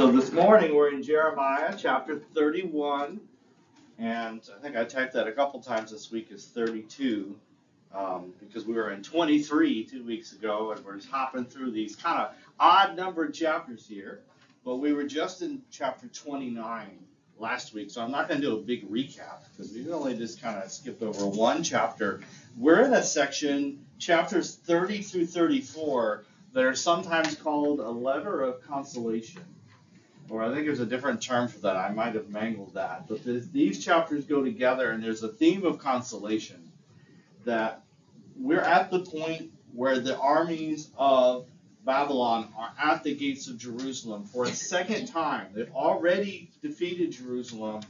So this morning we're in Jeremiah chapter 31, and I think I typed that a couple times this week as 32 um, because we were in 23 two weeks ago, and we're just hopping through these kind of odd numbered chapters here. But we were just in chapter 29 last week, so I'm not going to do a big recap because we only just kind of skipped over one chapter. We're in a section, chapters 30 through 34, that are sometimes called a letter of consolation. Or I think there's a different term for that. I might have mangled that. But these chapters go together, and there's a theme of consolation that we're at the point where the armies of Babylon are at the gates of Jerusalem for a second time. They've already defeated Jerusalem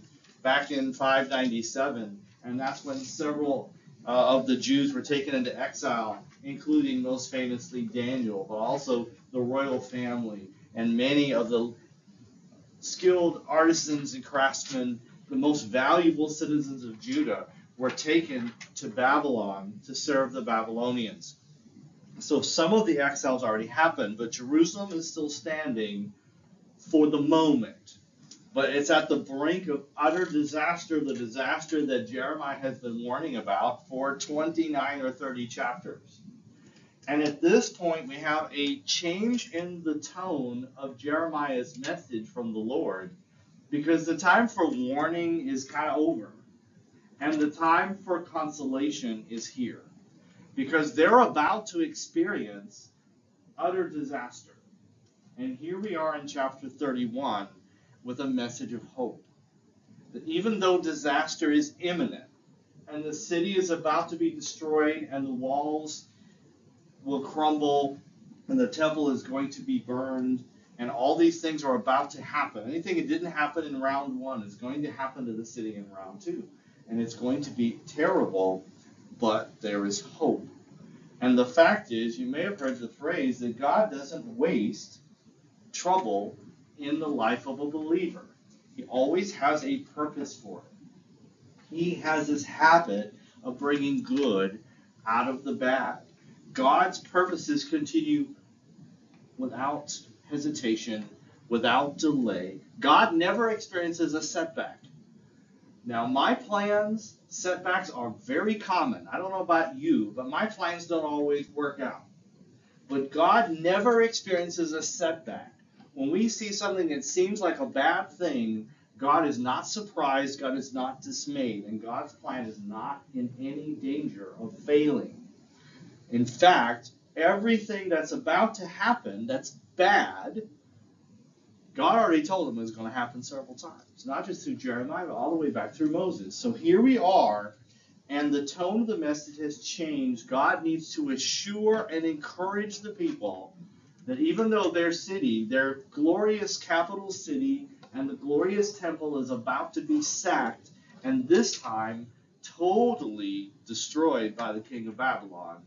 back in 597, and that's when several uh, of the Jews were taken into exile, including most famously Daniel, but also the royal family and many of the skilled artisans and craftsmen, the most valuable citizens of Judah, were taken to Babylon to serve the Babylonians. So some of the exiles already happened, but Jerusalem is still standing for the moment. But it's at the brink of utter disaster, the disaster that Jeremiah has been warning about for 29 or 30 chapters. And at this point, we have a change in the tone of Jeremiah's message from the Lord because the time for warning is kind of over and the time for consolation is here because they're about to experience utter disaster. And here we are in chapter 31 with a message of hope. That even though disaster is imminent and the city is about to be destroyed and the walls will crumble and the temple is going to be burned and all these things are about to happen. Anything that didn't happen in round one is going to happen to the city in round two and it's going to be terrible, but there is hope. And the fact is, you may have heard the phrase that God doesn't waste trouble in the life of a believer. He always has a purpose for it. He has this habit of bringing good out of the bad. God's purposes continue without hesitation, without delay. God never experiences a setback. Now, my plans, setbacks are very common. I don't know about you, but my plans don't always work out. But God never experiences a setback. When we see something that seems like a bad thing, God is not surprised, God is not dismayed, and God's plan is not in any danger of failing. In fact, everything that's about to happen that's bad God already told them it was going to happen several times, not just through Jeremiah, but all the way back through Moses. So here we are, and the tone of the message has changed. God needs to assure and encourage the people that even though their city, their glorious capital city, and the glorious temple is about to be sacked, and this time totally destroyed by the king of Babylon,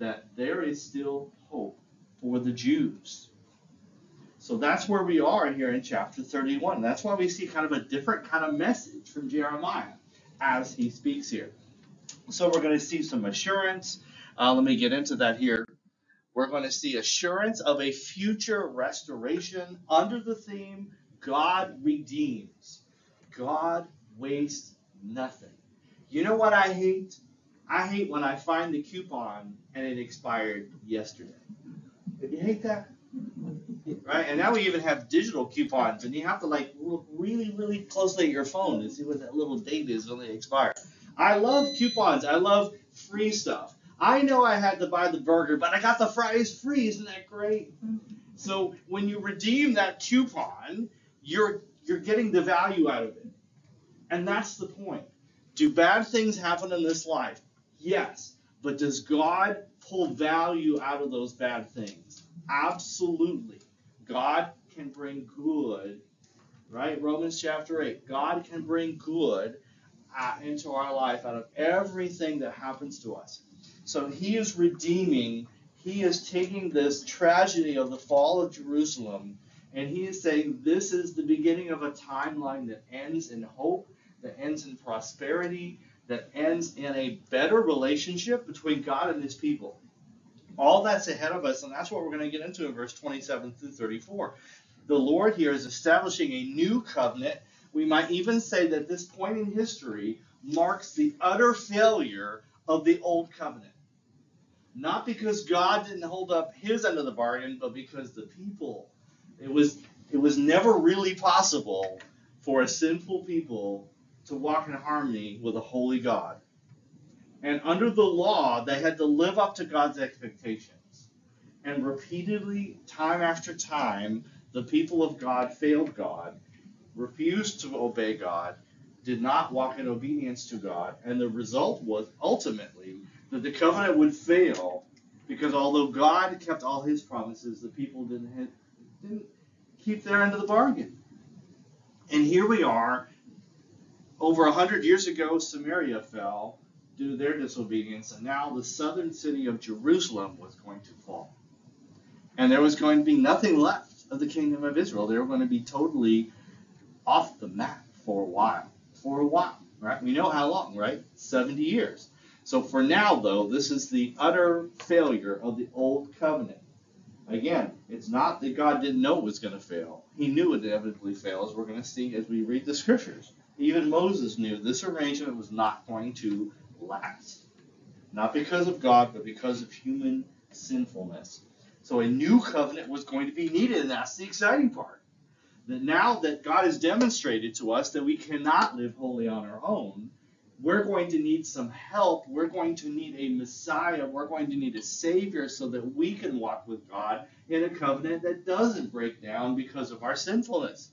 that there is still hope for the Jews. So that's where we are here in chapter 31. That's why we see kind of a different kind of message from Jeremiah as he speaks here. So we're going to see some assurance. Uh, let me get into that here. We're going to see assurance of a future restoration under the theme God redeems. God wastes nothing. You know what I hate? I hate when I find the coupon and it expired yesterday. Did you hate that? Right, and now we even have digital coupons, and you have to like look really, really closely at your phone to see what that little date is when they expire. I love coupons. I love free stuff. I know I had to buy the burger, but I got the fries free. Isn't that great? So when you redeem that coupon, you're you're getting the value out of it, and that's the point. Do bad things happen in this life? Yes, but does God pull value out of those bad things? Absolutely. God can bring good, right? Romans chapter 8. God can bring good uh, into our life out of everything that happens to us. So he is redeeming, he is taking this tragedy of the fall of Jerusalem, and he is saying this is the beginning of a timeline that ends in hope, that ends in prosperity, that ends in a better relationship between God and his people. All that's ahead of us, and that's what we're going to get into in verse 27 through 34. The Lord here is establishing a new covenant. We might even say that this point in history marks the utter failure of the old covenant. Not because God didn't hold up his end of the bargain, but because the people, it was it was never really possible for a sinful people to walk in harmony with a holy God. And under the law, they had to live up to God's expectations. And repeatedly, time after time, the people of God failed God, refused to obey God, did not walk in obedience to God. And the result was ultimately that the covenant would fail because although God kept all his promises, the people didn't, didn't keep their end of the bargain. And here we are over a hundred years ago, Samaria fell due to their disobedience, and now the southern city of Jerusalem was going to fall. And there was going to be nothing left of the kingdom of Israel. They were going to be totally off the map for a while. For a while, right? We know how long, right? 70 years. So for now, though, this is the utter failure of the old covenant. Again, it's not that God didn't know it was going to fail. He knew it inevitably fails. We're going to see as we read the scriptures. Even Moses knew this arrangement was not going to last. Not because of God, but because of human sinfulness. So a new covenant was going to be needed, and that's the exciting part. That now that God has demonstrated to us that we cannot live wholly on our own, we're going to need some help. We're going to need a Messiah. We're going to need a Savior so that we can walk with God in a covenant that doesn't break down because of our sinfulness.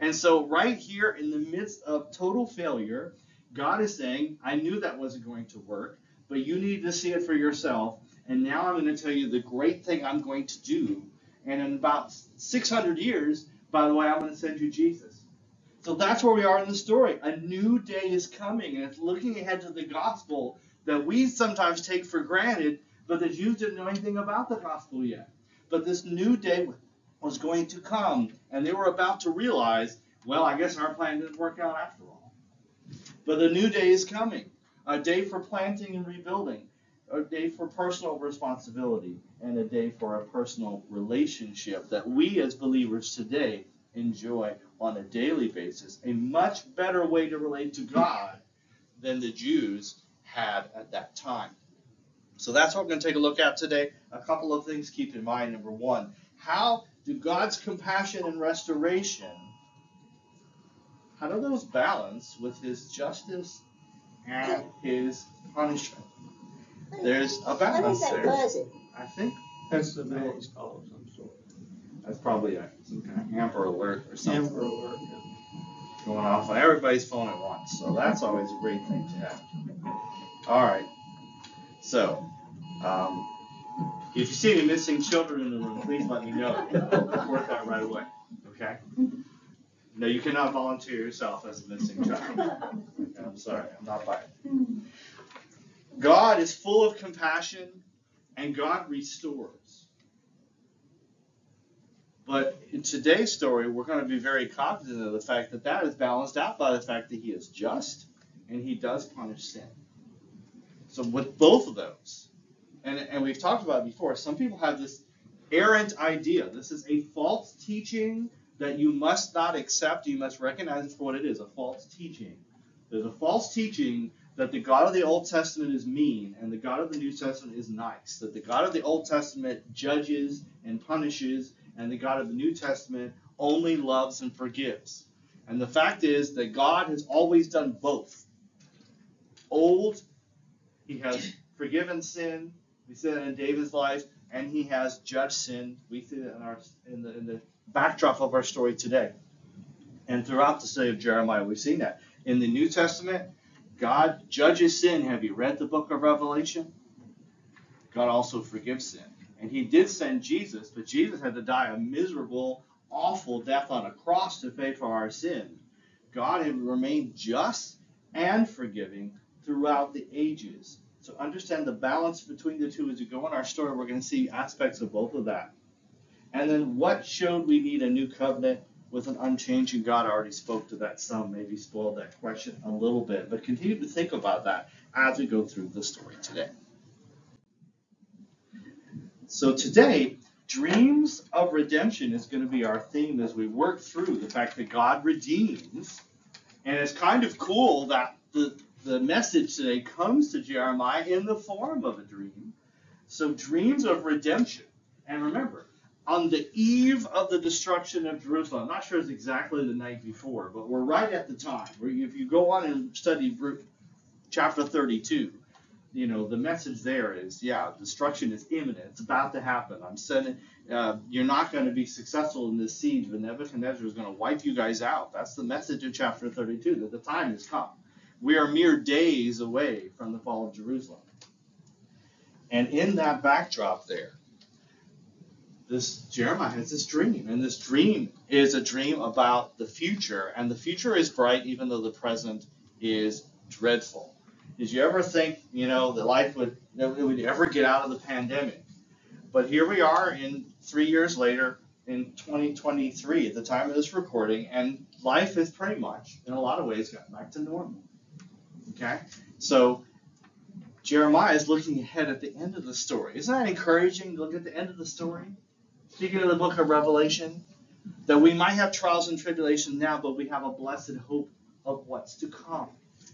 And so, right here in the midst of total failure, God is saying, I knew that wasn't going to work, but you need to see it for yourself. And now I'm going to tell you the great thing I'm going to do. And in about 600 years, by the way, I'm going to send you Jesus. So that's where we are in the story. A new day is coming, and it's looking ahead to the gospel that we sometimes take for granted, but the Jews didn't know anything about the gospel yet. But this new day was going to come, and they were about to realize, well, I guess our plan didn't work out after all. But a new day is coming a day for planting and rebuilding, a day for personal responsibility, and a day for a personal relationship that we as believers today enjoy on a daily basis. A much better way to relate to God than the Jews had at that time. So that's what we're going to take a look at today. A couple of things keep in mind. Number one, how do God's compassion and restoration, how do those balance with his justice and his punishment. There's a balance What is that there. buzzing? I think That's the village call of some sort. that's probably a, some kind of Amber alert or something Amber alert. going off on everybody's phone at once. So that's always a great thing to have. All right. So, um, if you see any missing children in the room, please let me know. I'll report that right away. Okay? No, you cannot volunteer yourself as a missing child. I'm sorry, I'm not buying. God is full of compassion and God restores. But in today's story, we're going to be very cognizant of the fact that that is balanced out by the fact that He is just and He does punish sin. So, with both of those, and, and we've talked about it before, some people have this errant idea. This is a false teaching that you must not accept. You must recognize it for what it is a false teaching. There's a false teaching that the God of the Old Testament is mean and the God of the New Testament is nice. That the God of the Old Testament judges and punishes, and the God of the New Testament only loves and forgives. And the fact is that God has always done both. Old, He has forgiven sin. We see that in David's life, and He has judged sin. We see that in our in the in the backdrop of our story today. And throughout the study of Jeremiah, we've seen that. In the New Testament, God judges sin. Have you read the book of Revelation? God also forgives sin. And he did send Jesus, but Jesus had to die a miserable, awful death on a cross to pay for our sin. God had remained just and forgiving throughout the ages. So understand the balance between the two as we go in our story. We're going to see aspects of both of that. And then what showed we need a new covenant with an unchanging God? I already spoke to that some, maybe spoiled that question a little bit, but continue to think about that as we go through the story today. So today, dreams of redemption is going to be our theme as we work through the fact that God redeems. And it's kind of cool that the, the message today comes to Jeremiah in the form of a dream. So, dreams of redemption. And remember, on the eve of the destruction of Jerusalem, I'm not sure it's exactly the night before, but we're right at the time. If you go on and study chapter 32, you know, the message there is, yeah, destruction is imminent. It's about to happen. I'm sending, uh, you're not going to be successful in this siege, but Nebuchadnezzar is going to wipe you guys out. That's the message of chapter 32, that the time has come. We are mere days away from the fall of Jerusalem. And in that backdrop there, this Jeremiah has this dream, and this dream is a dream about the future, and the future is bright even though the present is dreadful. Did you ever think, you know, that life would that would ever get out of the pandemic? But here we are in three years later in 2023 at the time of this recording, and life is pretty much, in a lot of ways, gotten back to normal. Okay? So Jeremiah is looking ahead at the end of the story. Isn't that encouraging to look at the end of the story? Speaking of the book of Revelation, that we might have trials and tribulations now, but we have a blessed hope of what's to come.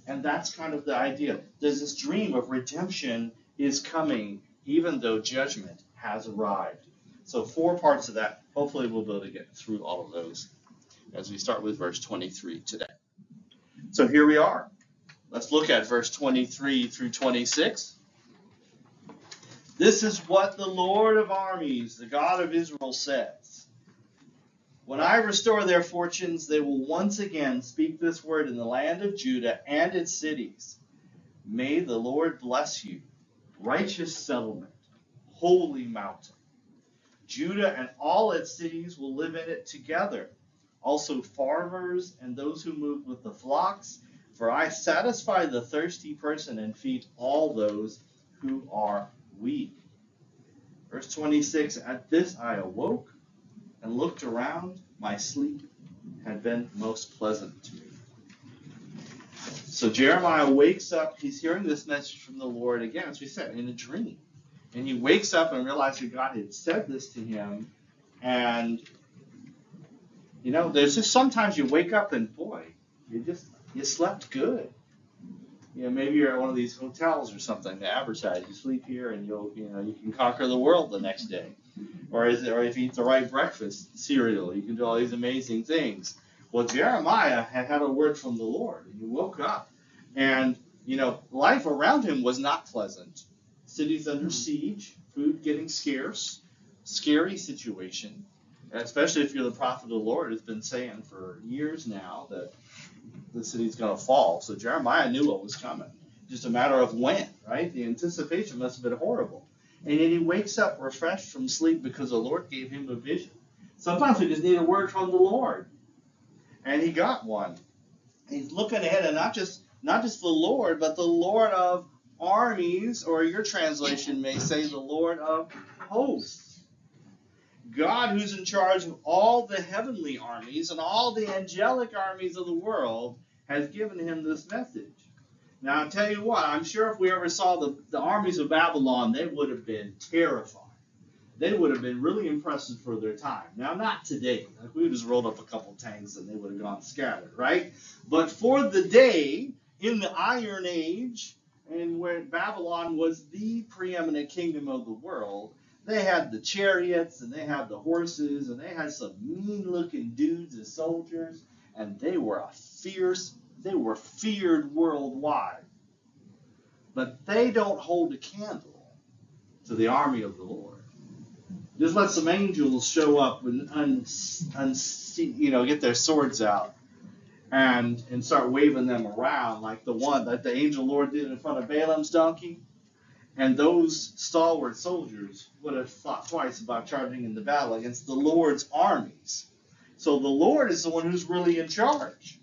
And that's kind of the idea. There's this dream of redemption is coming, even though judgment has arrived. So, four parts of that. Hopefully, we'll be able to get through all of those as we start with verse 23 today. So, here we are. Let's look at verse 23 through 26. This is what the Lord of armies, the God of Israel, says. When I restore their fortunes, they will once again speak this word in the land of Judah and its cities. May the Lord bless you, righteous settlement, holy mountain. Judah and all its cities will live in it together. Also, farmers and those who move with the flocks, for I satisfy the thirsty person and feed all those who are weak. Verse 26 At this I awoke and looked around. My sleep had been most pleasant to me. So Jeremiah wakes up. He's hearing this message from the Lord again, as we said, in a dream. And he wakes up and realizes God had said this to him. And, you know, there's just sometimes you wake up and, boy, you just, you slept good you know, maybe you're at one of these hotels or something to advertise. You sleep here and you'll, you know, you can conquer the world the next day. Or is it, or if you eat the right breakfast cereal, you can do all these amazing things. Well, Jeremiah had had a word from the Lord, and he woke up, and you know, life around him was not pleasant. Cities under hmm. siege, food getting scarce, scary situation. Especially if you're the prophet of the Lord, has been saying for years now that the city's going to fall. So Jeremiah knew what was coming. Just a matter of when, right? The anticipation must have been horrible. And then he wakes up refreshed from sleep because the Lord gave him a vision. Sometimes we just need a word from the Lord. And he got one. He's looking ahead and not just not just the Lord, but the Lord of armies, or your translation may say the Lord of hosts. God, who's in charge of all the heavenly armies and all the angelic armies of the world, has given him this message. Now, I'll tell you what, I'm sure if we ever saw the, the armies of Babylon, they would have been terrified. They would have been really impressive for their time. Now, not today. Like we would just rolled up a couple tanks and they would have gone scattered, right? But for the day, in the Iron Age, and when Babylon was the preeminent kingdom of the world, they had the chariots and they had the horses and they had some mean looking dudes as soldiers and they were a fierce, they were feared worldwide. But they don't hold a candle to the army of the Lord. Just let some angels show up and un, un, you know get their swords out and and start waving them around like the one that the angel Lord did in front of Balaam's donkey and those stalwart soldiers would have thought twice about charging into battle against the Lord's armies. So the Lord is the one who's really in charge.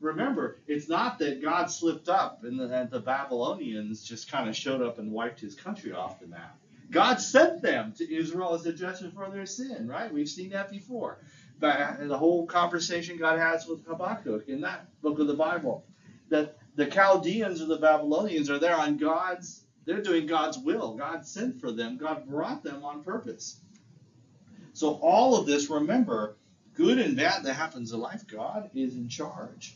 Remember, it's not that God slipped up and the, and the Babylonians just kind of showed up and wiped his country off the map. God sent them to Israel as a judgment for their sin, right? We've seen that before. But the whole conversation God has with Habakkuk in that book of the Bible, that the Chaldeans or the Babylonians are there on God's they're doing God's will. God sent for them. God brought them on purpose. So all of this, remember, good and bad that happens in life, God is in charge.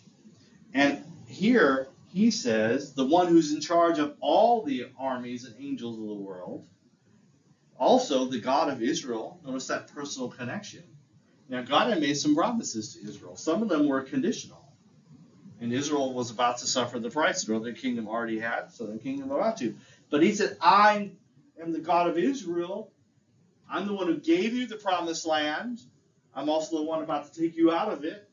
And here he says, the one who's in charge of all the armies and angels of the world, also the God of Israel. Notice that personal connection. Now, God had made some promises to Israel. Some of them were conditional. And Israel was about to suffer the price. The northern kingdom already had, southern kingdom about to. But he said, I am the God of Israel. I'm the one who gave you the promised land. I'm also the one about to take you out of it.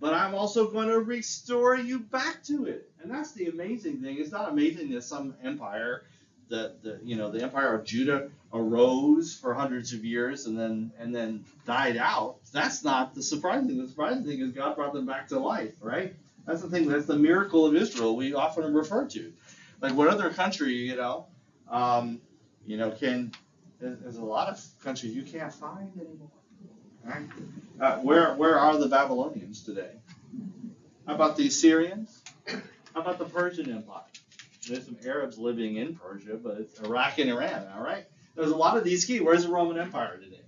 But I'm also going to restore you back to it. And that's the amazing thing. It's not amazing that some empire, the, the you know, the empire of Judah arose for hundreds of years and then and then died out. That's not the surprising. The surprising thing is God brought them back to life, right? That's the thing. That's the miracle of Israel we often refer to. Like what other country, you know, um, you know, can there's a lot of countries you can't find anymore. Right? Uh, where where are the Babylonians today? How about the Assyrians? How about the Persian Empire? There's some Arabs living in Persia, but it's Iraq and Iran, all right? There's a lot of these key. Where's the Roman Empire today?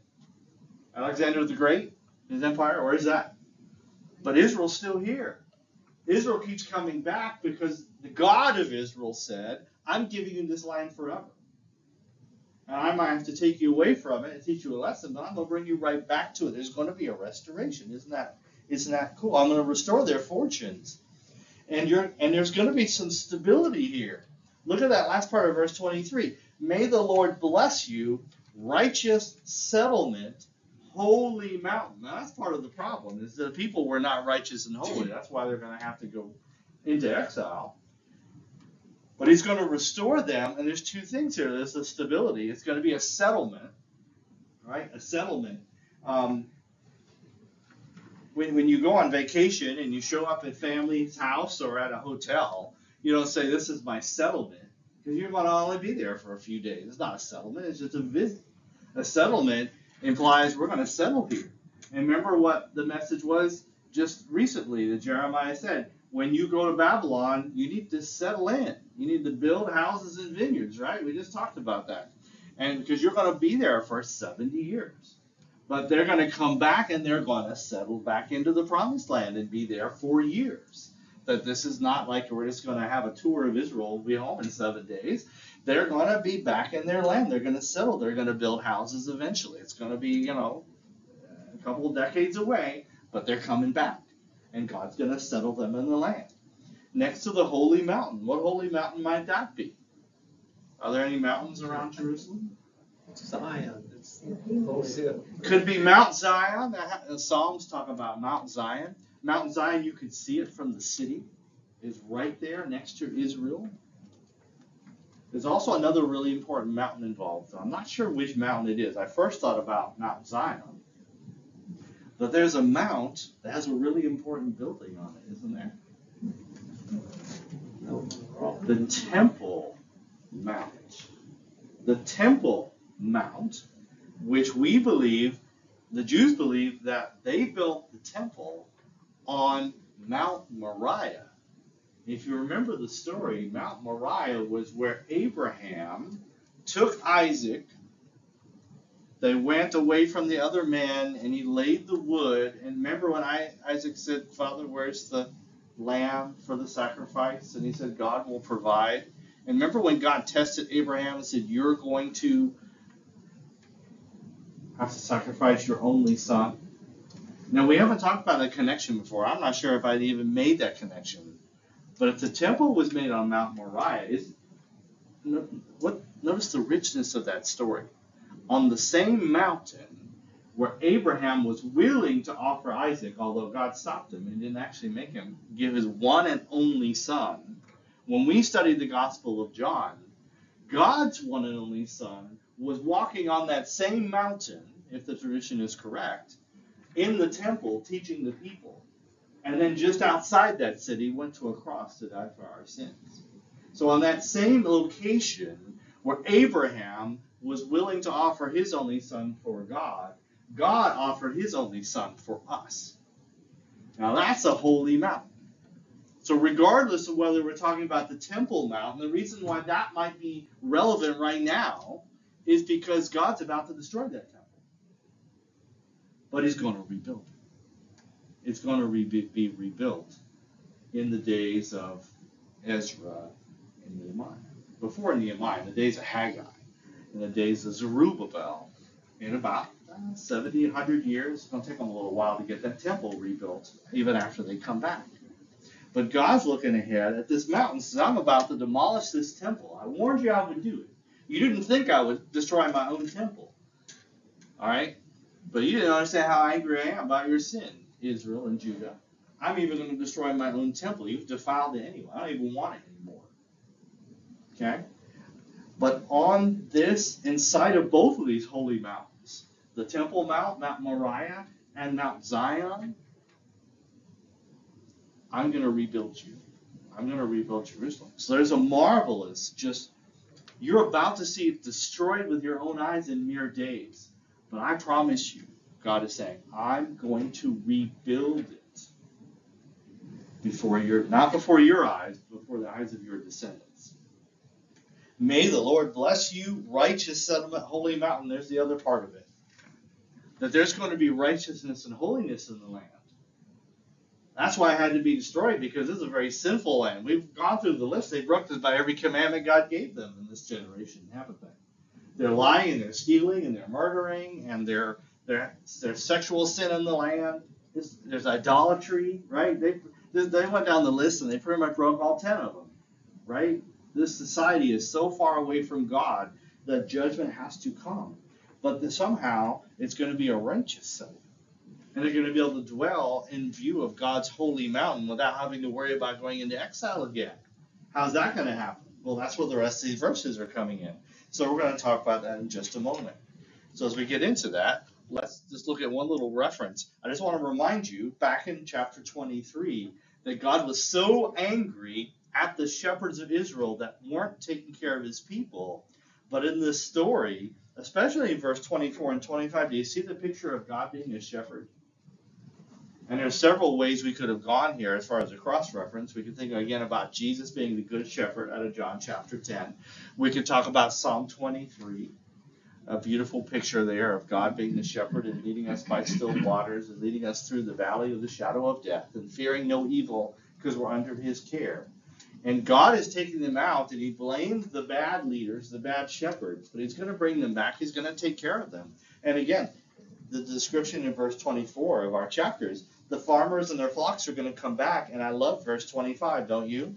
Alexander the Great, his empire, where's that? But Israel's still here. Israel keeps coming back because the God of Israel said, I'm giving you this land forever. And I might have to take you away from it and teach you a lesson, but I'm going to bring you right back to it. There's going to be a restoration. Isn't that, isn't that cool? I'm going to restore their fortunes. And, you're, and there's going to be some stability here. Look at that last part of verse 23. May the Lord bless you, righteous settlement, holy mountain. Now, that's part of the problem, is that the people were not righteous and holy. That's why they're going to have to go into exile. But he's going to restore them, and there's two things here. There's the stability. It's going to be a settlement, right? A settlement. Um, when, when you go on vacation and you show up at family's house or at a hotel, you don't say, This is my settlement because you're going to only be there for a few days. It's not a settlement, it's just a visit. A settlement implies we're going to settle here. And remember what the message was just recently that Jeremiah said when you go to Babylon, you need to settle in. You need to build houses and vineyards, right? We just talked about that. And because you're going to be there for 70 years. But they're going to come back and they're going to settle back into the promised land and be there for years that this is not like we're just going to have a tour of Israel, be home in seven days. They're going to be back in their land. They're going to settle. They're going to build houses eventually. It's going to be, you know, a couple of decades away, but they're coming back. And God's going to settle them in the land. Next to the holy mountain. What holy mountain might that be? Are there any mountains around Jerusalem? Zion. It's Could be Mount Zion. The Psalms talk about Mount Zion. Mount Zion, you can see it from the city, is right there next to Israel. There's also another really important mountain involved. I'm not sure which mountain it is. I first thought about Mount Zion. But there's a mount that has a really important building on it, isn't there? The Temple Mount. The Temple Mount, which we believe, the Jews believe that they built the temple on Mount Moriah. If you remember the story, Mount Moriah was where Abraham took Isaac. They went away from the other men and he laid the wood. And remember when I, Isaac said, Father, where's the lamb for the sacrifice? And he said, God will provide. And remember when God tested Abraham and said, You're going to have to sacrifice your only son? Now, we haven't talked about that connection before. I'm not sure if I'd even made that connection. But if the temple was made on Mount Moriah, is what notice the richness of that story. On the same mountain where Abraham was willing to offer Isaac, although God stopped him and didn't actually make him give his one and only son. When we studied the Gospel of John, God's one and only son was walking on that same mountain, if the tradition is correct, in the temple teaching the people. And then just outside that city went to a cross to die for our sins. So on that same location where Abraham was willing to offer his only son for God, God offered his only son for us. Now that's a holy mountain. So regardless of whether we're talking about the Temple Mountain, the reason why that might be relevant right now is because God's about to destroy that temple. but he's going to rebuild it. It's going to re- be rebuilt in the days of Ezra and Nehemiah. Before Nehemiah, in the days of Haggai, in the days of Zerubbabel, in about uh, 70, 100 years. It's going to take them a little while to get that temple rebuilt, even after they come back. But God's looking ahead at this mountain, says, I'm about to demolish this temple. I warned you I would do it. You didn't think I would destroy my own temple. All right? But you didn't understand how angry I am about your sin, Israel and Judah. I'm even going to destroy my own temple. You've defiled it anyway. I don't even want it anymore. Okay? But on this, inside of both of these holy mountains, the Temple Mount, Mount Moriah, and Mount Zion, I'm going to rebuild you. I'm going to rebuild Jerusalem. So there's a marvelous, just, you're about to see it destroyed with your own eyes in mere days. But I promise you, God is saying, I'm going to rebuild it before your, not before your eyes, before the eyes of your descendants. May the Lord bless you, righteous settlement, holy mountain. There's the other part of it. That there's going to be righteousness and holiness in the land. That's why it had to be destroyed because this is a very sinful land. We've gone through the list. They broke this by every commandment God gave them in this generation, haven't they? They're lying and they're stealing and they're murdering and they're, they're, there's sexual sin in the land. There's, there's idolatry, right? They, they went down the list and they pretty much broke all ten of them, right? This society is so far away from God that judgment has to come. But somehow it's going to be a righteous settlement. And they're going to be able to dwell in view of God's holy mountain without having to worry about going into exile again. How's that going to happen? Well, that's where the rest of these verses are coming in. So we're going to talk about that in just a moment. So as we get into that, let's just look at one little reference. I just want to remind you back in chapter 23 that God was so angry at the shepherds of Israel that weren't taking care of his people. But in this story, especially in verse 24 and 25, do you see the picture of God being a shepherd? And there's several ways we could have gone here as far as a cross reference. We could think again about Jesus being the good shepherd out of John chapter 10. We could talk about Psalm 23, a beautiful picture there of God being the shepherd and leading us by still waters and leading us through the valley of the shadow of death and fearing no evil because we're under his care. And God is taking them out, and He blames the bad leaders, the bad shepherds, but He's going to bring them back. He's going to take care of them. And again, the description in verse 24 of our chapters, the farmers and their flocks are going to come back. And I love verse 25, don't you?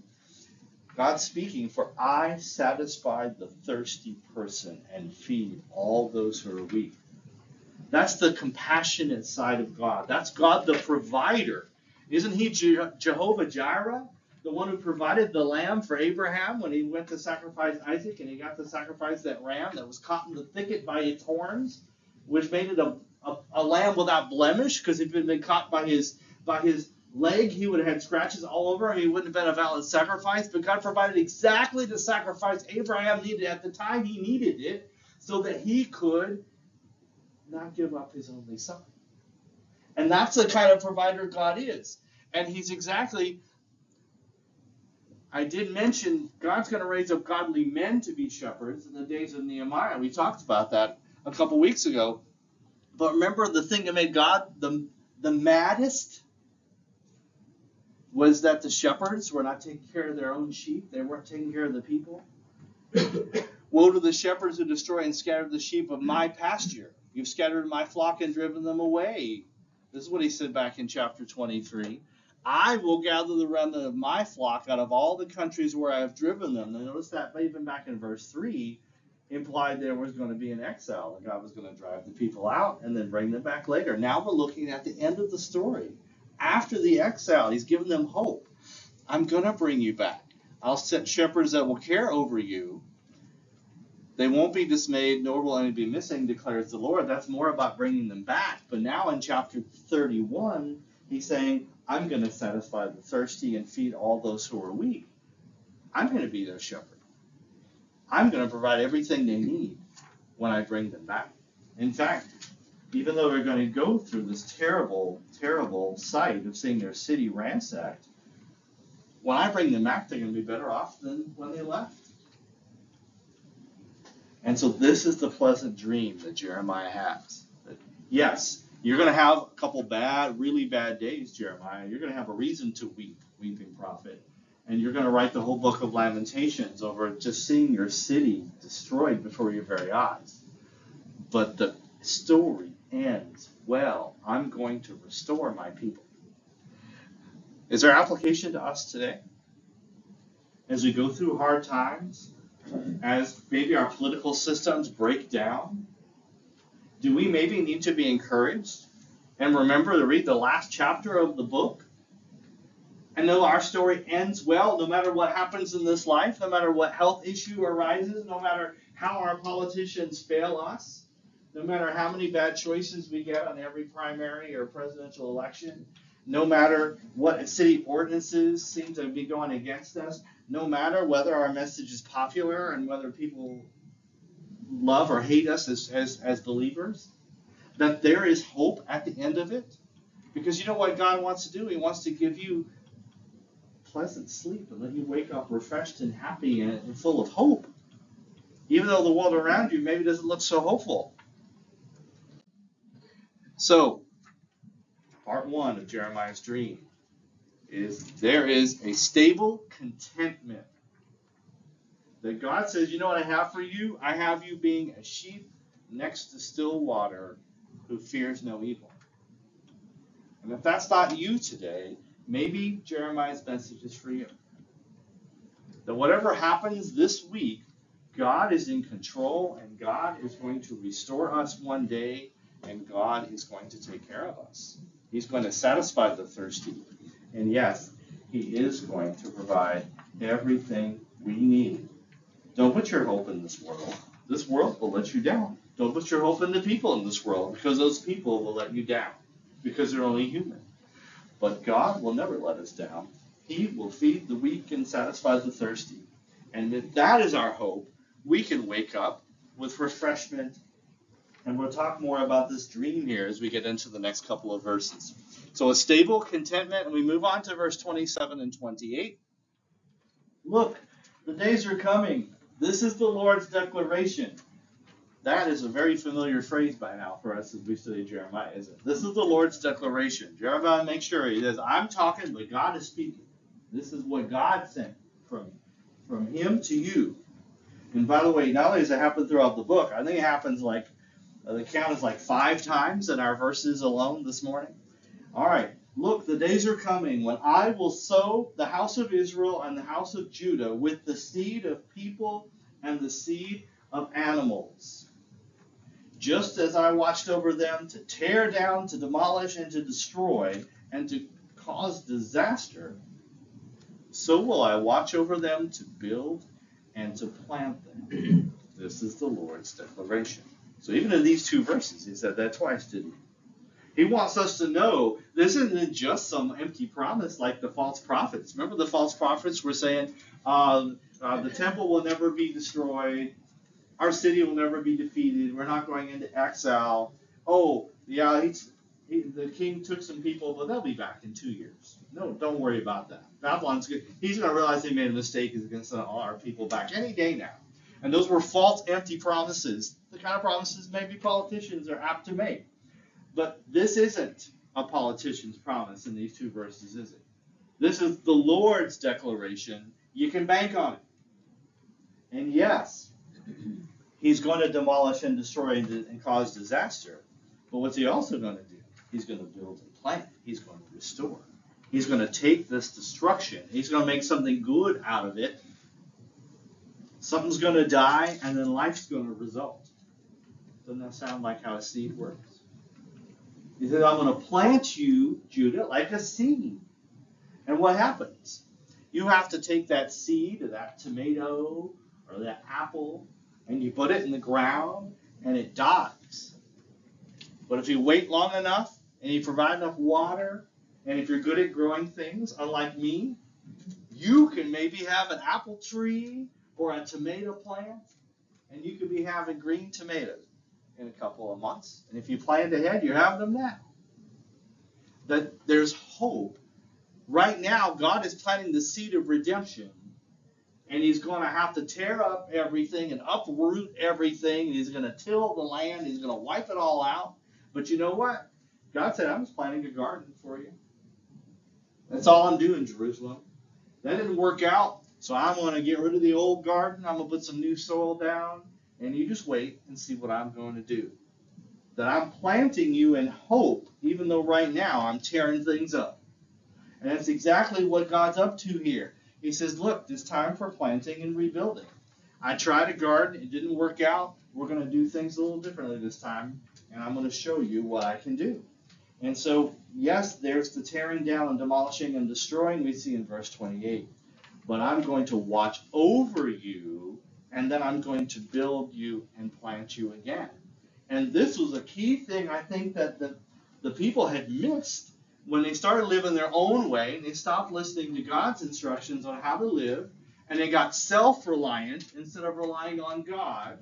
God's speaking, for I satisfied the thirsty person and feed all those who are weak. That's the compassionate side of God. That's God the provider. Isn't He Jehovah Jireh? The one who provided the lamb for Abraham when he went to sacrifice Isaac and he got to sacrifice that ram that was caught in the thicket by its horns, which made it a, a, a lamb without blemish because if it had been caught by his by his leg, he would have had scratches all over and he wouldn't have been a valid sacrifice. But God provided exactly the sacrifice Abraham needed at the time he needed it so that he could not give up his only son. And that's the kind of provider God is. And he's exactly I did mention God's going to raise up godly men to be shepherds in the days of Nehemiah. We talked about that a couple weeks ago. But remember the thing that made God the, the maddest was that the shepherds were not taking care of their own sheep. They weren't taking care of the people. Woe to the shepherds who destroy and scatter the sheep of my pasture. You've scattered my flock and driven them away. This is what he said back in chapter 23. I will gather the remnant of my flock out of all the countries where I have driven them. Notice that even back in verse 3 implied there was going to be an exile, and God was going to drive the people out and then bring them back later. Now we're looking at the end of the story. After the exile, he's given them hope. I'm going to bring you back. I'll set shepherds that will care over you. They won't be dismayed, nor will any be missing, declares the Lord. That's more about bringing them back. But now in chapter 31, he's saying, I'm going to satisfy the thirsty and feed all those who are weak. I'm going to be their shepherd. I'm going to provide everything they need when I bring them back. In fact, even though they're going to go through this terrible, terrible sight of seeing their city ransacked, when I bring them back, they're going to be better off than when they left. And so this is the pleasant dream that Jeremiah has. That yes, You're going to have a couple bad, really bad days, Jeremiah. You're going to have a reason to weep, weeping prophet. And you're going to write the whole book of Lamentations over just seeing your city destroyed before your very eyes. But the story ends well. I'm going to restore my people. Is there application to us today? As we go through hard times, as maybe our political systems break down, do we maybe need to be encouraged and remember to read the last chapter of the book? And know our story ends well, no matter what happens in this life, no matter what health issue arises, no matter how our politicians fail us, no matter how many bad choices we get on every primary or presidential election, no matter what city ordinances seem to be going against us, no matter whether our message is popular and whether people love or hate us as, as, as believers, that there is hope at the end of it. Because you know what God wants to do? He wants to give you pleasant sleep and let you wake up refreshed and happy and, and full of hope. Even though the world around you maybe doesn't look so hopeful. So, part one of Jeremiah's dream is there is a stable contentment that God says, you know what I have for you? I have you being a sheep next to still water who fears no evil. And if that's not you today, maybe Jeremiah's message is for you. That whatever happens this week, God is in control and God is going to restore us one day and God is going to take care of us. He's going to satisfy the thirsty. And yes, He is going to provide everything we need don't put your hope in this world. This world will let you down. Don't put your hope in the people in this world because those people will let you down because they're only human. But God will never let us down. He will feed the weak and satisfy the thirsty. And if that is our hope, we can wake up with refreshment. And we'll talk more about this dream here as we get into the next couple of verses. So, a stable contentment, and we move on to verse 27 and 28. Look, the days are coming this is the Lord's declaration. That is a very familiar phrase by now for us as we study Jeremiah, isn't it? This is the Lord's declaration. Jeremiah makes sure he says, I'm talking, but God is speaking. This is what God sent from, from him to you. And by the way, not only does it happen throughout the book, I think it happens like, uh, the count is like five times in our verses alone this morning. All right. Look, the days are coming when I will sow the house of Israel and the house of Judah with the seed of people and the seed of animals. Just as I watched over them to tear down, to demolish, and to destroy, and to cause disaster, so will I watch over them to build and to plant them. This is the Lord's declaration. So even in these two verses, he said that twice, didn't he? He wants us to know this isn't just some empty promise like the false prophets. Remember, the false prophets were saying, uh, uh, the temple will never be destroyed, our city will never be defeated, we're not going into exile. Oh, yeah, he, the king took some people, but they'll be back in two years. No, don't worry about that. Babylon's good. He's going to realize he made a mistake. He's going to send all our people back any day now. And those were false, empty promises. The kind of promises maybe politicians are apt to make. But this isn't a politician's promise in these two verses, is it? This is the Lord's declaration. You can bank on it. And yes, he's going to demolish and destroy and cause disaster. But what's he also going to do? He's going to build a plant. He's going to restore. He's going to take this destruction. He's going to make something good out of it. Something's going to die, and then life's going to result. Doesn't that sound like how a seed works? He says, I'm going to plant you, Judah, like a seed. And what happens? You have to take that seed, or that tomato, or that apple, and you put it in the ground, and it dies. But if you wait long enough, and you provide enough water, and if you're good at growing things, unlike me, you can maybe have an apple tree or a tomato plant, and you could be having green tomatoes in a couple of months. And if you planned ahead, you have them now. That there's hope. Right now, God is planting the seed of redemption. And he's going to have to tear up everything and uproot everything. He's going to till the land. He's going to wipe it all out. But you know what? God said, I'm just planting a garden for you. That's all I'm doing, Jerusalem. That didn't work out, so I'm going to get rid of the old garden. I'm going to put some new soil down, and you just wait and see what I'm going to do. That I'm planting you in hope, even though right now I'm tearing things up. And that's exactly what God's up to here. He says, Look, it's time for planting and rebuilding. I tried a garden, it didn't work out. We're going to do things a little differently this time, and I'm going to show you what I can do. And so, yes, there's the tearing down and demolishing and destroying we see in verse 28. But I'm going to watch over you, and then I'm going to build you and plant you again. And this was a key thing I think that the, the people had missed when they started living their own way and they stopped listening to God's instructions on how to live and they got self reliant instead of relying on God.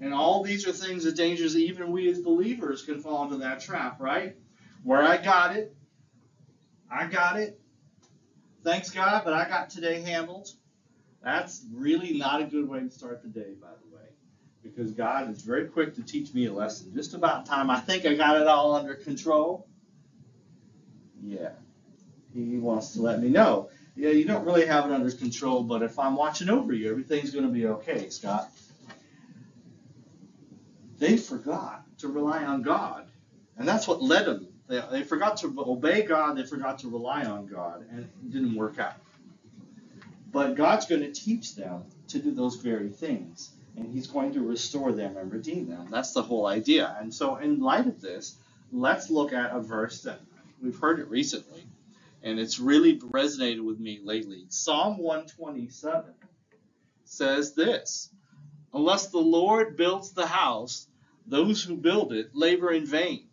And all these are things, that dangers even we as believers can fall into that trap, right? Where I got it, I got it. Thanks God, but I got today handled. That's really not a good way to start the day, by the way, because God is very quick to teach me a lesson. Just about time I think I got it all under control. Yeah, He wants to let me know. Yeah, you don't really have it under control, but if I'm watching over you, everything's going to be okay, Scott. They forgot to rely on God, and that's what led them they, they forgot to obey God, they forgot to rely on God, and it didn't work out. But God's going to teach them to do those very things, and He's going to restore them and redeem them. That's the whole idea. And so, in light of this, let's look at a verse that we've heard it recently, and it's really resonated with me lately. Psalm 127 says this Unless the Lord builds the house, those who build it labor in vain.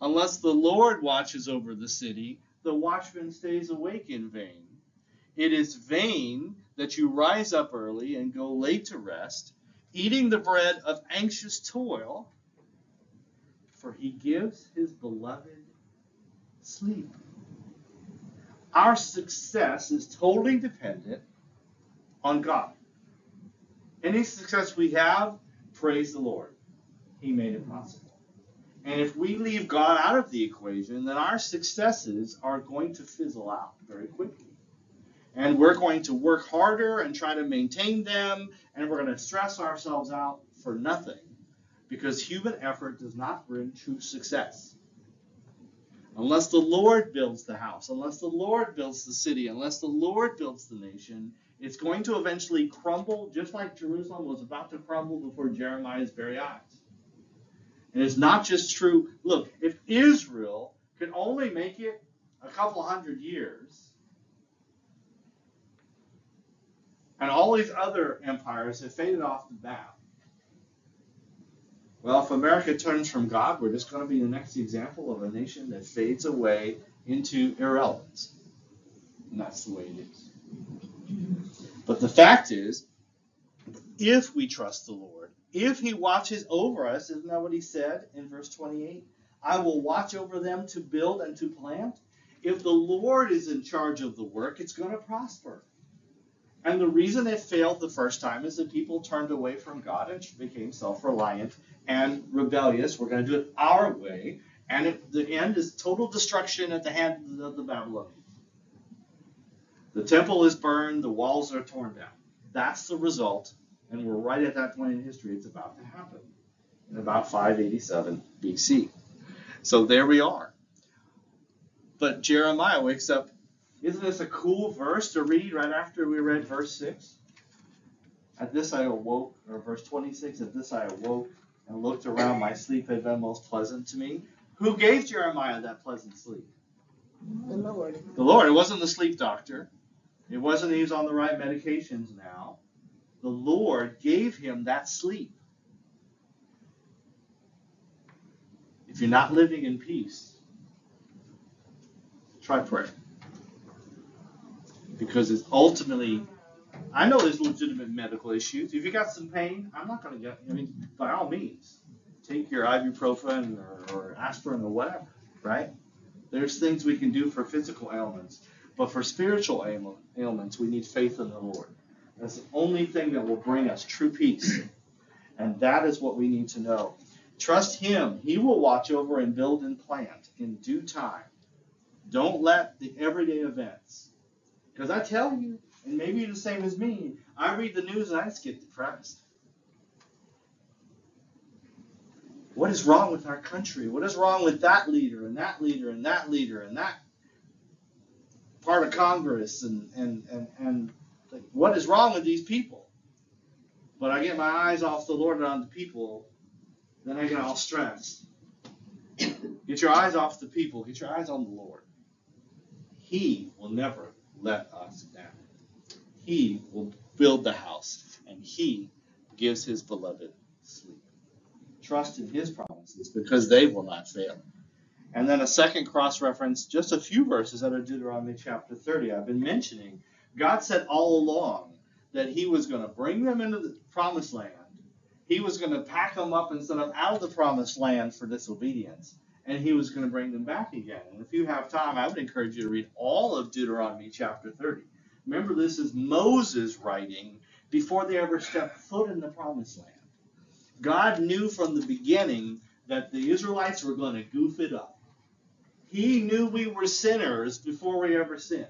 Unless the Lord watches over the city, the watchman stays awake in vain. It is vain that you rise up early and go late to rest, eating the bread of anxious toil, for he gives his beloved sleep. Our success is totally dependent on God. Any success we have, praise the Lord. He made it possible. And if we leave God out of the equation, then our successes are going to fizzle out very quickly. And we're going to work harder and try to maintain them, and we're going to stress ourselves out for nothing because human effort does not bring true success. Unless the Lord builds the house, unless the Lord builds the city, unless the Lord builds the nation, it's going to eventually crumble just like Jerusalem was about to crumble before Jeremiah's very eyes. And it's not just true. Look, if Israel could only make it a couple hundred years, and all these other empires have faded off the map, well, if America turns from God, we're just going to be the next example of a nation that fades away into irrelevance. And that's the way it is. But the fact is, if we trust the Lord, if he watches over us, isn't that what he said in verse 28? I will watch over them to build and to plant. If the Lord is in charge of the work, it's going to prosper. And the reason it failed the first time is that people turned away from God and became self reliant and rebellious. We're going to do it our way. And it, the end is total destruction at the hand of the Babylonians. The temple is burned, the walls are torn down. That's the result and we're right at that point in history. It's about to happen in about 587 BC. So there we are. But Jeremiah wakes up. Isn't this a cool verse to read right after we read verse 6? At this I awoke, or verse 26, at this I awoke and looked around. My sleep had been most pleasant to me. Who gave Jeremiah that pleasant sleep? The Lord. The Lord. It wasn't the sleep doctor. It wasn't he was on the right medications now the Lord gave him that sleep. If you're not living in peace, try prayer. Because it's ultimately, I know there's legitimate medical issues. If you got some pain, I'm not going to get, I mean, by all means, take your ibuprofen or, or aspirin or whatever, right? There's things we can do for physical ailments. But for spiritual ailments, we need faith in the Lord. That's the only thing that will bring us true peace. And that is what we need to know. Trust Him. He will watch over and build and plant in due time. Don't let the everyday events. Because I tell you, and maybe you're the same as me, I read the news and I just get depressed. What is wrong with our country? What is wrong with that leader and that leader and that leader and that part of Congress and and and, and like, what is wrong with these people? But I get my eyes off the Lord and on the people, then I get all stressed. Get your eyes off the people. Get your eyes on the Lord. He will never let us down. He will build the house, and He gives His beloved sleep. Trust in His promises because they will not fail. And then a second cross reference, just a few verses out of Deuteronomy chapter 30. I've been mentioning God said all along that He was going to bring them into the promised land. He was going to pack them up and send them out of the promised land for disobedience. And He was going to bring them back again. And if you have time, I would encourage you to read all of Deuteronomy chapter 30. Remember, this is Moses writing before they ever stepped foot in the promised land. God knew from the beginning that the Israelites were going to goof it up. He knew we were sinners before we ever sinned.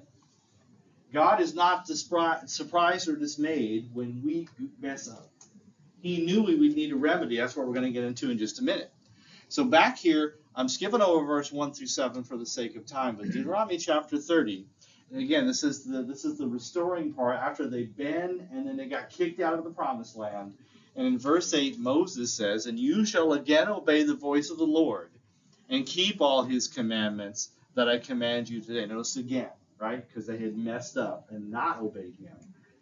God is not surprised or dismayed when we mess up. He knew we would need a remedy. That's what we're going to get into in just a minute. So back here, I'm skipping over verse 1 through 7 for the sake of time, but Deuteronomy chapter 30. And again, this is the this is the restoring part after they've been and then they got kicked out of the promised land. And in verse 8, Moses says, And you shall again obey the voice of the Lord and keep all his commandments that I command you today. Notice again, right? Because they had messed up and not obeyed him.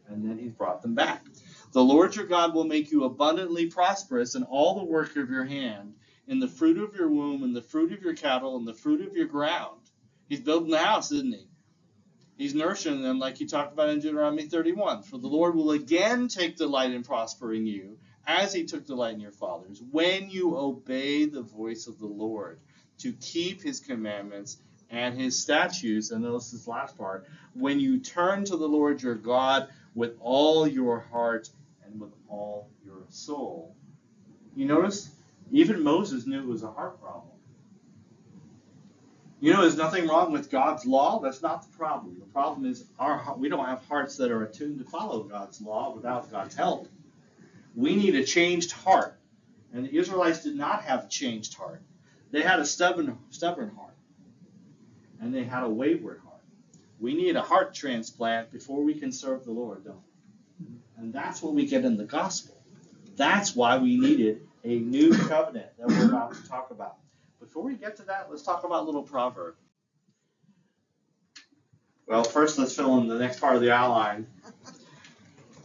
And then he's brought them back. The Lord your God will make you abundantly prosperous in all the work of your hand, in the fruit of your womb, and the fruit of your cattle, and the fruit of your ground. He's building the house, isn't he? He's nourishing them like he talked about in Deuteronomy 31. For the Lord will again take delight in prospering you, as he took delight in your fathers, when you obey the voice of the Lord to keep his commandments and his statutes. And notice this last part when you turn to the Lord your God with all your heart and with all your soul. You notice? Even Moses knew it was a heart problem. You know, there's nothing wrong with God's law. That's not the problem. The problem is our we don't have hearts that are attuned to follow God's law without God's help. We need a changed heart. And the Israelites did not have a changed heart. They had a stubborn, stubborn heart, and they had a wayward heart. We need a heart transplant before we can serve the Lord, don't we? And that's what we get in the gospel. That's why we needed a new covenant that we're about to talk about. Before we get to that, let's talk about a little proverb. Well, first let's fill in the next part of the outline.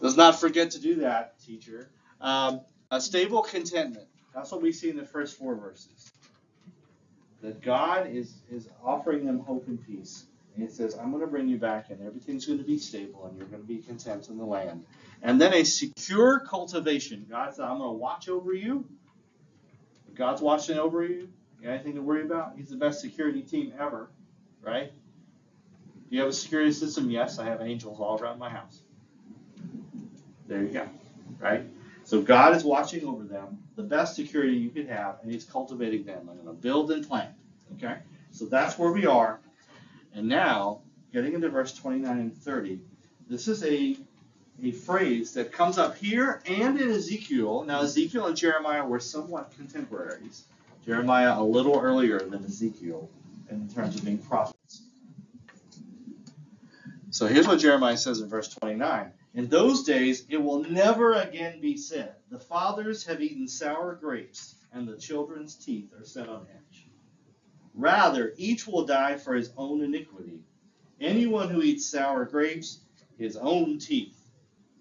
Let's not forget to do that, teacher. Um, a stable contentment. That's what we see in the first four verses that God is, is offering them hope and peace. And he says, I'm going to bring you back and everything's going to be stable and you're going to be content in the land. And then a secure cultivation. God said, I'm going to watch over you. God's watching over you. You got anything to worry about? He's the best security team ever, right? Do you have a security system? Yes, I have angels all around my house. There you go, right? So God is watching over them, the best security you could have, and He's cultivating them. I'm going to build and plant. Okay? So that's where we are. And now, getting into verse 29 and 30, this is a, a phrase that comes up here and in Ezekiel. Now, Ezekiel and Jeremiah were somewhat contemporaries. Jeremiah a little earlier than Ezekiel in terms of being prophets. So here's what Jeremiah says in verse 29. In those days it will never again be said, The fathers have eaten sour grapes, and the children's teeth are set on edge. Rather, each will die for his own iniquity. Anyone who eats sour grapes, his own teeth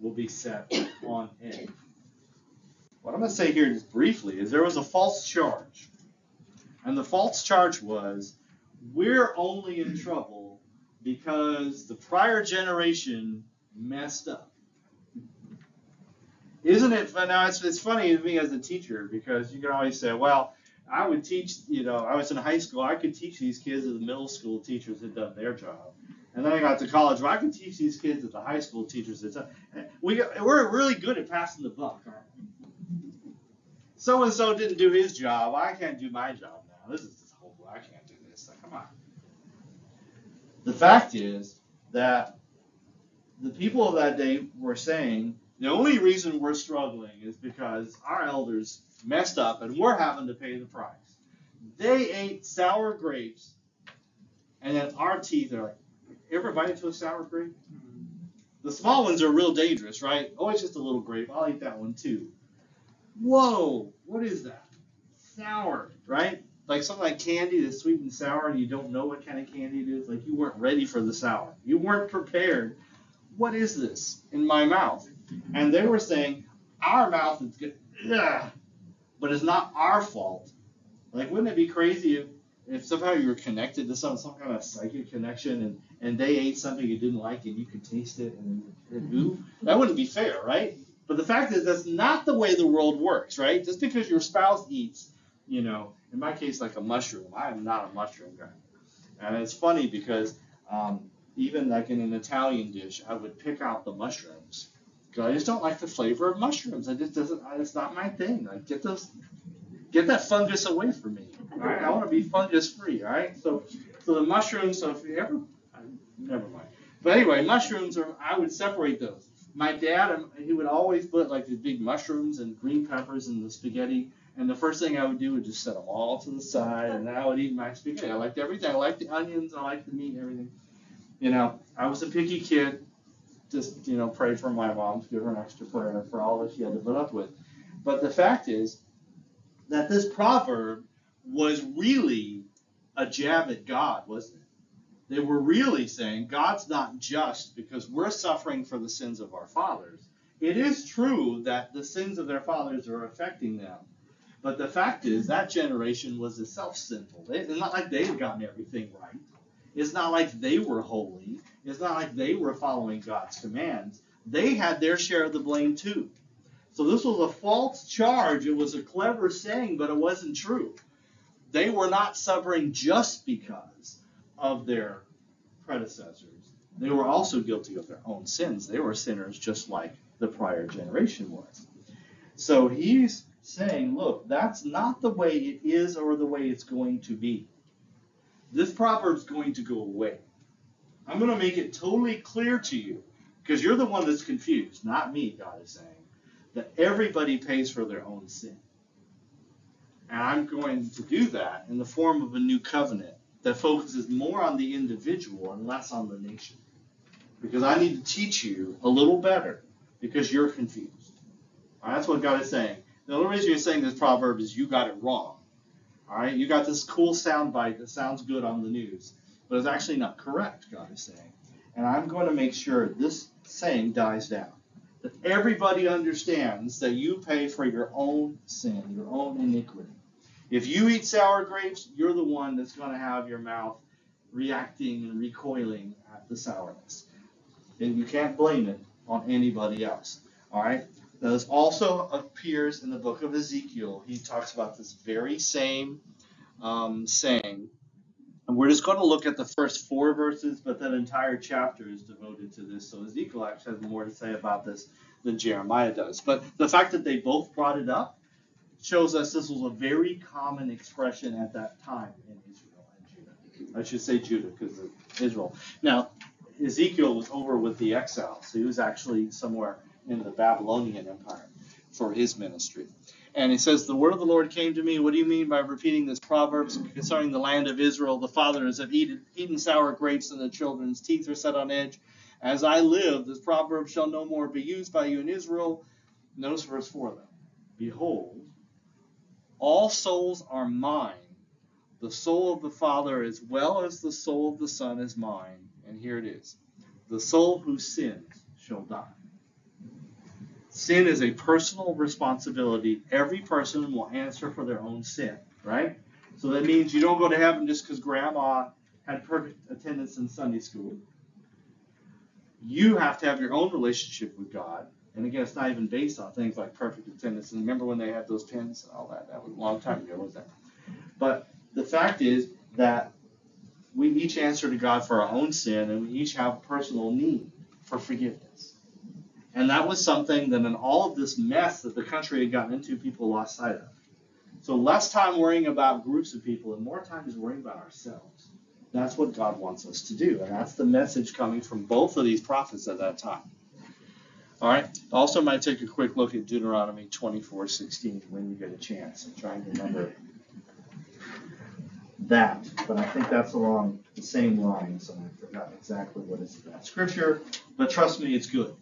will be set on edge. What I'm going to say here just briefly is there was a false charge. And the false charge was we're only in trouble because the prior generation messed up. Isn't it fun? Now, it's, it's funny to me as a teacher because you can always say, well, I would teach, you know, I was in high school, I could teach these kids that the middle school teachers had done their job. And then I got to college where I could teach these kids that the high school teachers had done. We, we're really good at passing the buck, so and so didn't do his job. I can't do my job now. This is just hopeless. I can't do this. Like, come on. The fact is that the people of that day were saying the only reason we're struggling is because our elders messed up and we're having to pay the price. They ate sour grapes, and then our teeth are like, ever bite into a sour grape? Mm-hmm. The small ones are real dangerous, right? Oh, it's just a little grape. I'll eat that one too. Whoa, what is that? Sour, right? Like something like candy that's sweet and sour, and you don't know what kind of candy it is. Like you weren't ready for the sour. You weren't prepared. What is this in my mouth? And they were saying, our mouth is good, yeah, but it's not our fault. Like, wouldn't it be crazy if, if somehow you were connected to some some kind of psychic connection, and and they ate something you didn't like, and you could taste it, and, and ooh, that wouldn't be fair, right? But the fact is, that's not the way the world works, right? Just because your spouse eats, you know, in my case, like a mushroom, I am not a mushroom guy. And it's funny because um, even like in an Italian dish, I would pick out the mushrooms. I just don't like the flavor of mushrooms. I just doesn't. It's not my thing. Like get those, get that fungus away from me. All right, I want to be fungus free. All right, so so the mushrooms. So if you ever, I, never mind. But anyway, mushrooms are. I would separate those. My dad, um, he would always put like these big mushrooms and green peppers in the spaghetti. And the first thing I would do would just set them all to the side, and I would eat my spaghetti. I liked everything. I liked the onions. I liked the meat everything. You know, I was a picky kid. Just you know, pray for my mom to give her an extra prayer for all that she had to put up with. But the fact is that this proverb was really a jab at God, wasn't it? They were really saying God's not just because we're suffering for the sins of our fathers. It is true that the sins of their fathers are affecting them. But the fact is, that generation was itself sinful. It's not like they had gotten everything right. It's not like they were holy. It's not like they were following God's commands. They had their share of the blame too. So this was a false charge. It was a clever saying, but it wasn't true. They were not suffering just because of their predecessors. They were also guilty of their own sins. They were sinners just like the prior generation was. So he's saying, look, that's not the way it is or the way it's going to be. This proverb's going to go away. I'm going to make it totally clear to you because you're the one that's confused, not me, God is saying, that everybody pays for their own sin. And I'm going to do that in the form of a new covenant that focuses more on the individual and less on the nation. Because I need to teach you a little better because you're confused. That's what God is saying. The only reason you're saying this proverb is you got it wrong. All right, you got this cool sound bite that sounds good on the news, but it's actually not correct, God is saying. And I'm going to make sure this saying dies down. That everybody understands that you pay for your own sin, your own iniquity. If you eat sour grapes, you're the one that's going to have your mouth reacting and recoiling at the sourness. And you can't blame it on anybody else. All right? Now, this also appears in the book of Ezekiel. He talks about this very same um, saying. And we're just going to look at the first four verses, but that entire chapter is devoted to this. So Ezekiel actually has more to say about this than Jeremiah does. But the fact that they both brought it up shows us this was a very common expression at that time in Israel and Judah. I should say Judah because of Israel. Now, Ezekiel was over with the exiles, so he was actually somewhere in the Babylonian Empire for his ministry. And he says, The word of the Lord came to me. What do you mean by repeating this proverb concerning the land of Israel? The fathers have eaten, eaten sour grapes, and the children's teeth are set on edge. As I live, this proverb shall no more be used by you in Israel. Notice verse 4 though. Behold, all souls are mine. The soul of the Father as well as the soul of the Son is mine. And here it is. The soul who sins shall die. Sin is a personal responsibility. Every person will answer for their own sin, right? So that means you don't go to heaven just because grandma had perfect attendance in Sunday school. You have to have your own relationship with God. And again, it's not even based on things like perfect attendance. And remember when they had those pins and all that? That was a long time ago, wasn't it? But the fact is that we each answer to God for our own sin, and we each have a personal need for forgiveness. And that was something that in all of this mess that the country had gotten into, people lost sight of. So less time worrying about groups of people and more time just worrying about ourselves. That's what God wants us to do. And that's the message coming from both of these prophets at that time. All right. Also, might take a quick look at Deuteronomy 24:16 when you get a chance. I'm trying to remember that, but I think that's along the same lines, and I forgot exactly what it's about scripture. But trust me, it's good.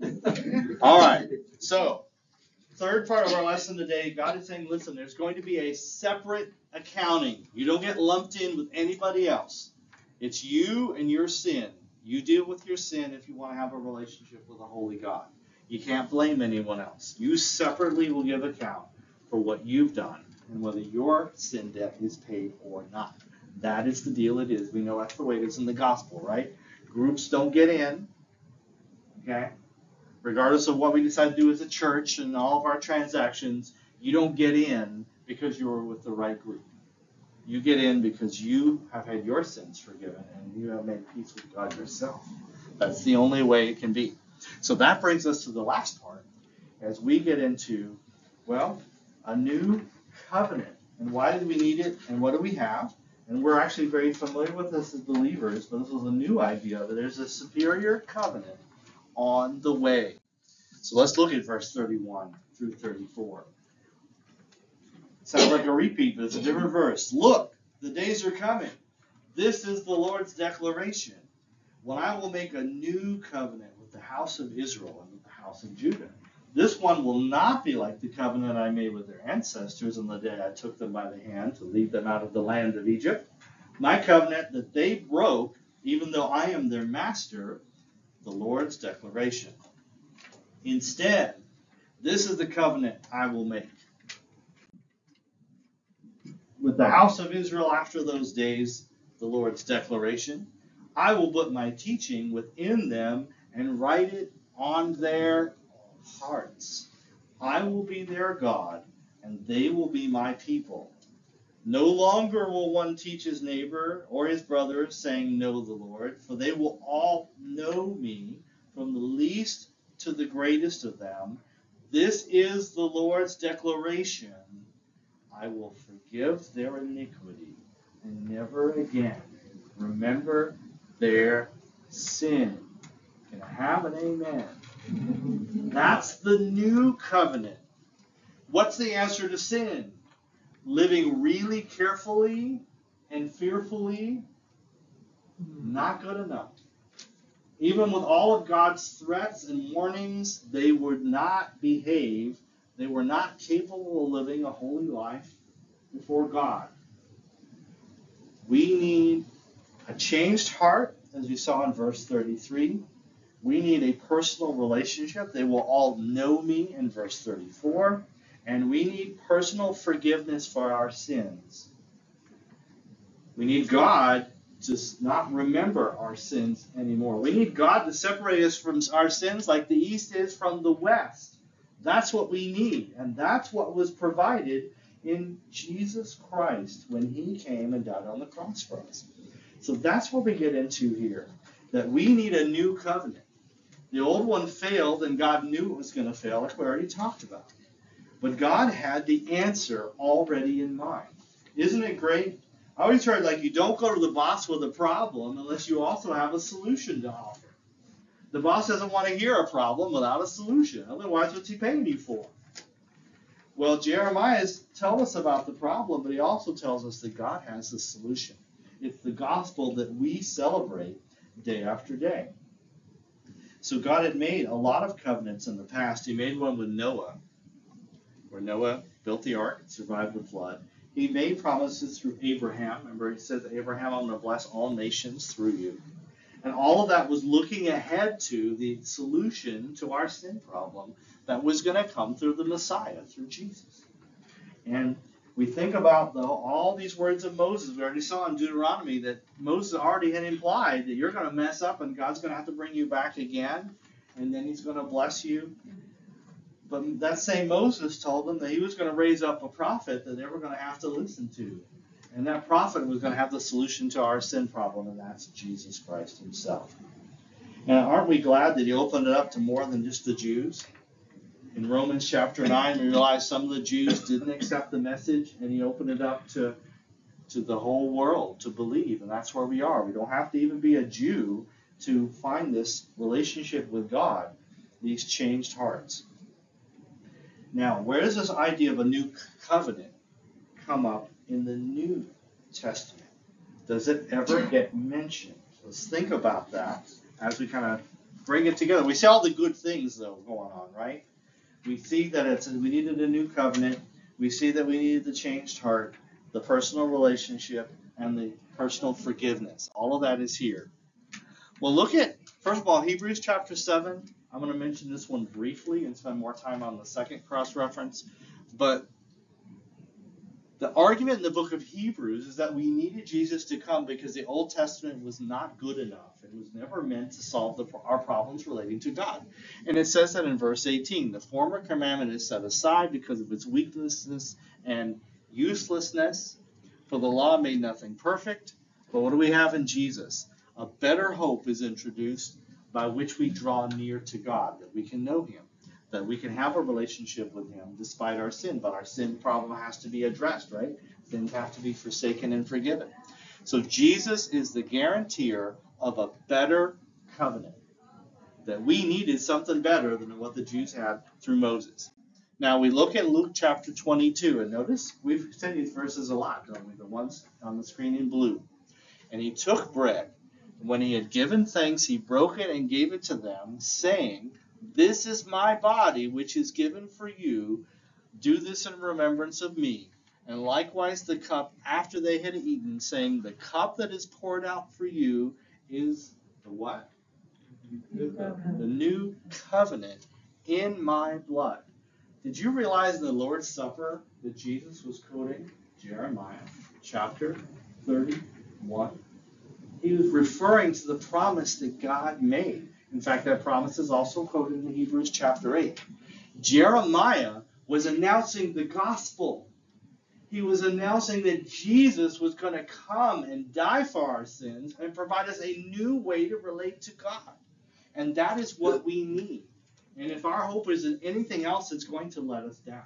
All right. So, third part of our lesson today, God is saying, listen, there's going to be a separate accounting. You don't get lumped in with anybody else. It's you and your sin. You deal with your sin if you want to have a relationship with a holy God. You can't blame anyone else. You separately will give account for what you've done and whether your sin debt is paid or not. That is the deal it is. We know that's the way it is in the gospel, right? Groups don't get in. Okay? Regardless of what we decide to do as a church and all of our transactions, you don't get in because you're with the right group. You get in because you have had your sins forgiven and you have made peace with God yourself. That's the only way it can be. So that brings us to the last part as we get into, well, a new covenant. And why do we need it and what do we have? And we're actually very familiar with this as believers, but this is a new idea that there's a superior covenant on the way. So let's look at verse 31 through 34. Sounds like a repeat, but it's a different verse. Look, the days are coming. This is the Lord's declaration. When I will make a new covenant with the house of Israel and with the house of Judah. This one will not be like the covenant I made with their ancestors on the day I took them by the hand to lead them out of the land of Egypt. My covenant that they broke, even though I am their master, the Lord's declaration. Instead, this is the covenant I will make with the house of Israel after those days, the Lord's declaration. I will put my teaching within them and write it on their hearts. I will be their God, and they will be my people. No longer will one teach his neighbor or his brother, saying, Know the Lord, for they will all know me, from the least to the greatest of them. This is the Lord's declaration. I will forgive their iniquity and never again remember their sin. Can I have an amen? That's the new covenant. What's the answer to sin? Living really carefully and fearfully? Not good enough. Even with all of God's threats and warnings, they would not behave. They were not capable of living a holy life before God. We need a changed heart, as we saw in verse 33. We need a personal relationship. They will all know me in verse 34. And we need personal forgiveness for our sins. We need God to not remember our sins anymore. We need God to separate us from our sins like the east is from the west. That's what we need. And that's what was provided in Jesus Christ when he came and died on the cross for us. So that's what we get into here. That we need a new covenant. The old one failed, and God knew it was going to fail, like we already talked about. But God had the answer already in mind. Isn't it great? I always heard like you don't go to the boss with a problem unless you also have a solution to offer. The boss doesn't want to hear a problem without a solution. Otherwise, what's he paying you for? Well, Jeremiah tells us about the problem, but he also tells us that God has the solution. It's the gospel that we celebrate day after day. So God had made a lot of covenants in the past. He made one with Noah, where Noah built the ark and survived the flood. He made promises through Abraham. Remember, he said Abraham, I'm going to bless all nations through you. And all of that was looking ahead to the solution to our sin problem that was going to come through the Messiah, through Jesus. And we think about the, all these words of Moses. We already saw in Deuteronomy that Moses already had implied that you're going to mess up and God's going to have to bring you back again, and then He's going to bless you. But that same Moses told them that he was going to raise up a prophet that they were going to have to listen to. And that prophet was going to have the solution to our sin problem, and that's Jesus Christ Himself. And aren't we glad that he opened it up to more than just the Jews? In Romans chapter 9, we realize some of the Jews didn't accept the message, and he opened it up to, to the whole world to believe. And that's where we are. We don't have to even be a Jew to find this relationship with God, these changed hearts. Now, where does this idea of a new covenant come up in the New Testament? Does it ever get mentioned? Let's think about that as we kind of bring it together. We see all the good things though going on, right? We see that it's we needed a new covenant. We see that we needed the changed heart, the personal relationship, and the personal forgiveness. All of that is here. Well, look at first of all Hebrews chapter seven. I'm going to mention this one briefly and spend more time on the second cross reference. But the argument in the book of Hebrews is that we needed Jesus to come because the Old Testament was not good enough. It was never meant to solve the, our problems relating to God. And it says that in verse 18 the former commandment is set aside because of its weaknesses and uselessness, for the law made nothing perfect. But what do we have in Jesus? A better hope is introduced by which we draw near to God, that we can know Him that we can have a relationship with Him despite our sin, but our sin problem has to be addressed, right? Sins have to be forsaken and forgiven. So Jesus is the guarantor of a better covenant. That we needed something better than what the Jews had through Moses. Now we look at Luke chapter 22, and notice we've said these verses a lot, don't we? The ones on the screen in blue. And he took bread. And when he had given thanks, he broke it and gave it to them, saying, this is my body, which is given for you. Do this in remembrance of me. And likewise the cup after they had eaten, saying, The cup that is poured out for you is the what? The new covenant in my blood. Did you realize in the Lord's Supper that Jesus was quoting Jeremiah chapter 31? He was referring to the promise that God made. In fact, that promise is also quoted in Hebrews chapter 8. Jeremiah was announcing the gospel. He was announcing that Jesus was going to come and die for our sins and provide us a new way to relate to God. And that is what we need. And if our hope is in anything else, it's going to let us down.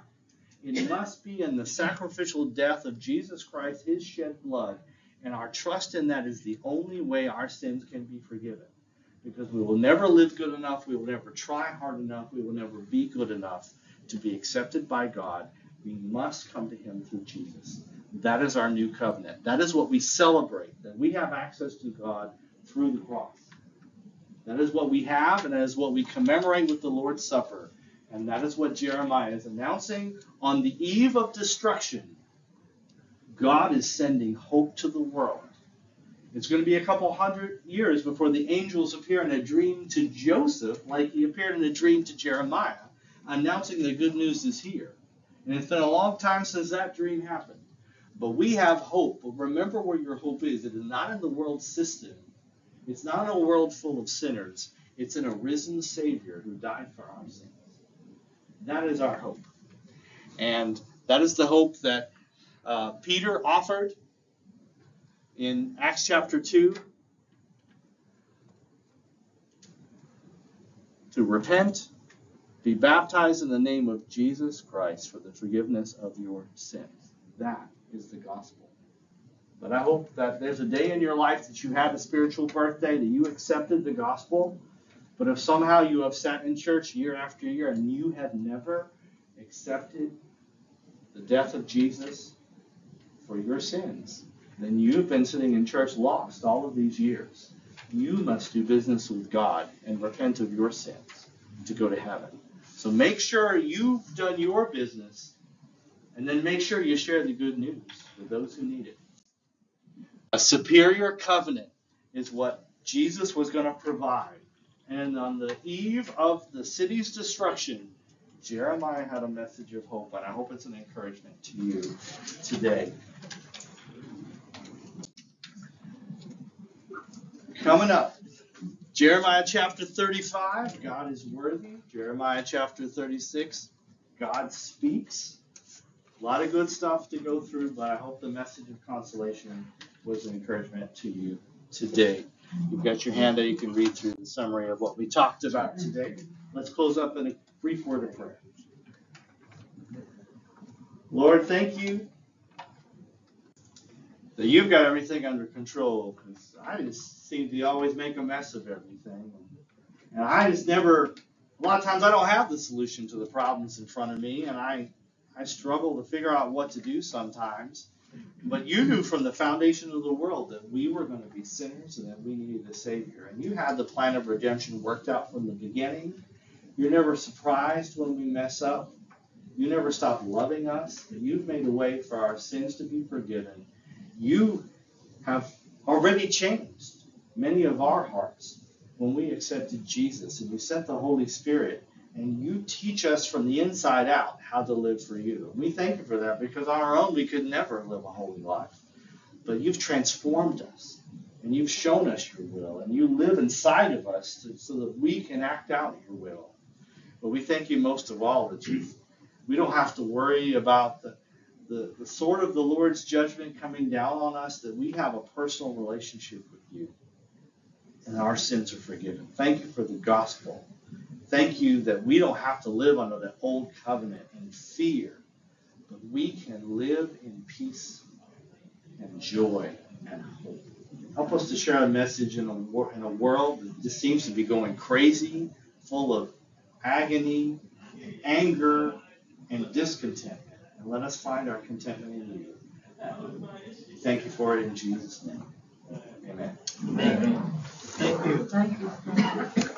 It must be in the sacrificial death of Jesus Christ, his shed blood, and our trust in that is the only way our sins can be forgiven because we will never live good enough, we will never try hard enough, we will never be good enough to be accepted by God. We must come to Him through Jesus. That is our new covenant. That is what we celebrate, that we have access to God through the cross. That is what we have, and that is what we commemorate with the Lord's Supper. And that is what Jeremiah is announcing on the eve of destruction. God is sending hope to the world. It's going to be a couple hundred years before the angels appear in a dream to Joseph, like he appeared in a dream to Jeremiah, announcing the good news is here. And it's been a long time since that dream happened. But we have hope. But remember where your hope is. It is not in the world system. It's not a world full of sinners. It's in a risen Savior who died for our sins. That is our hope. And that is the hope that uh, Peter offered in Acts chapter 2 to repent, be baptized in the name of Jesus Christ for the forgiveness of your sins. That is the gospel. But I hope that there's a day in your life that you had a spiritual birthday, that you accepted the gospel. But if somehow you have sat in church year after year and you have never accepted the death of Jesus for your sins, then you've been sitting in church lost all of these years. You must do business with God and repent of your sins to go to heaven. So make sure you've done your business and then make sure you share the good news with those who need it. A superior covenant is what Jesus was going to provide. And on the eve of the city's destruction, Jeremiah had a message of hope, and I hope it's an encouragement to you today. Coming up, Jeremiah chapter 35, God is worthy. Jeremiah chapter 36, God speaks. A lot of good stuff to go through, but I hope the message of consolation was an encouragement to you today. You've got your handout, you can read through the summary of what we talked about today. Let's close up in a brief word of prayer. Lord, thank you that you've got everything under control because I just seem to always make a mess of everything. And I just never, a lot of times I don't have the solution to the problems in front of me and I, I struggle to figure out what to do sometimes. But you knew from the foundation of the world that we were going to be sinners and that we needed a Savior. And you had the plan of redemption worked out from the beginning. You're never surprised when we mess up. You never stop loving us. You've made a way for our sins to be forgiven. You have already changed many of our hearts when we accepted Jesus and you sent the Holy Spirit and you teach us from the inside out how to live for you. We thank you for that because on our own we could never live a holy life. But you've transformed us and you've shown us your will and you live inside of us to, so that we can act out your will. But we thank you most of all that you we don't have to worry about the, the, the sword of the Lord's judgment coming down on us, that we have a personal relationship with you and our sins are forgiven. Thank you for the gospel. Thank you that we don't have to live under the old covenant in fear, but we can live in peace and joy and hope. Help us to share a message in a, wor- in a world that just seems to be going crazy, full of agony, anger, and discontentment. And let us find our contentment in you. Thank you for it in Jesus' name. Amen. Thank you. Thank you.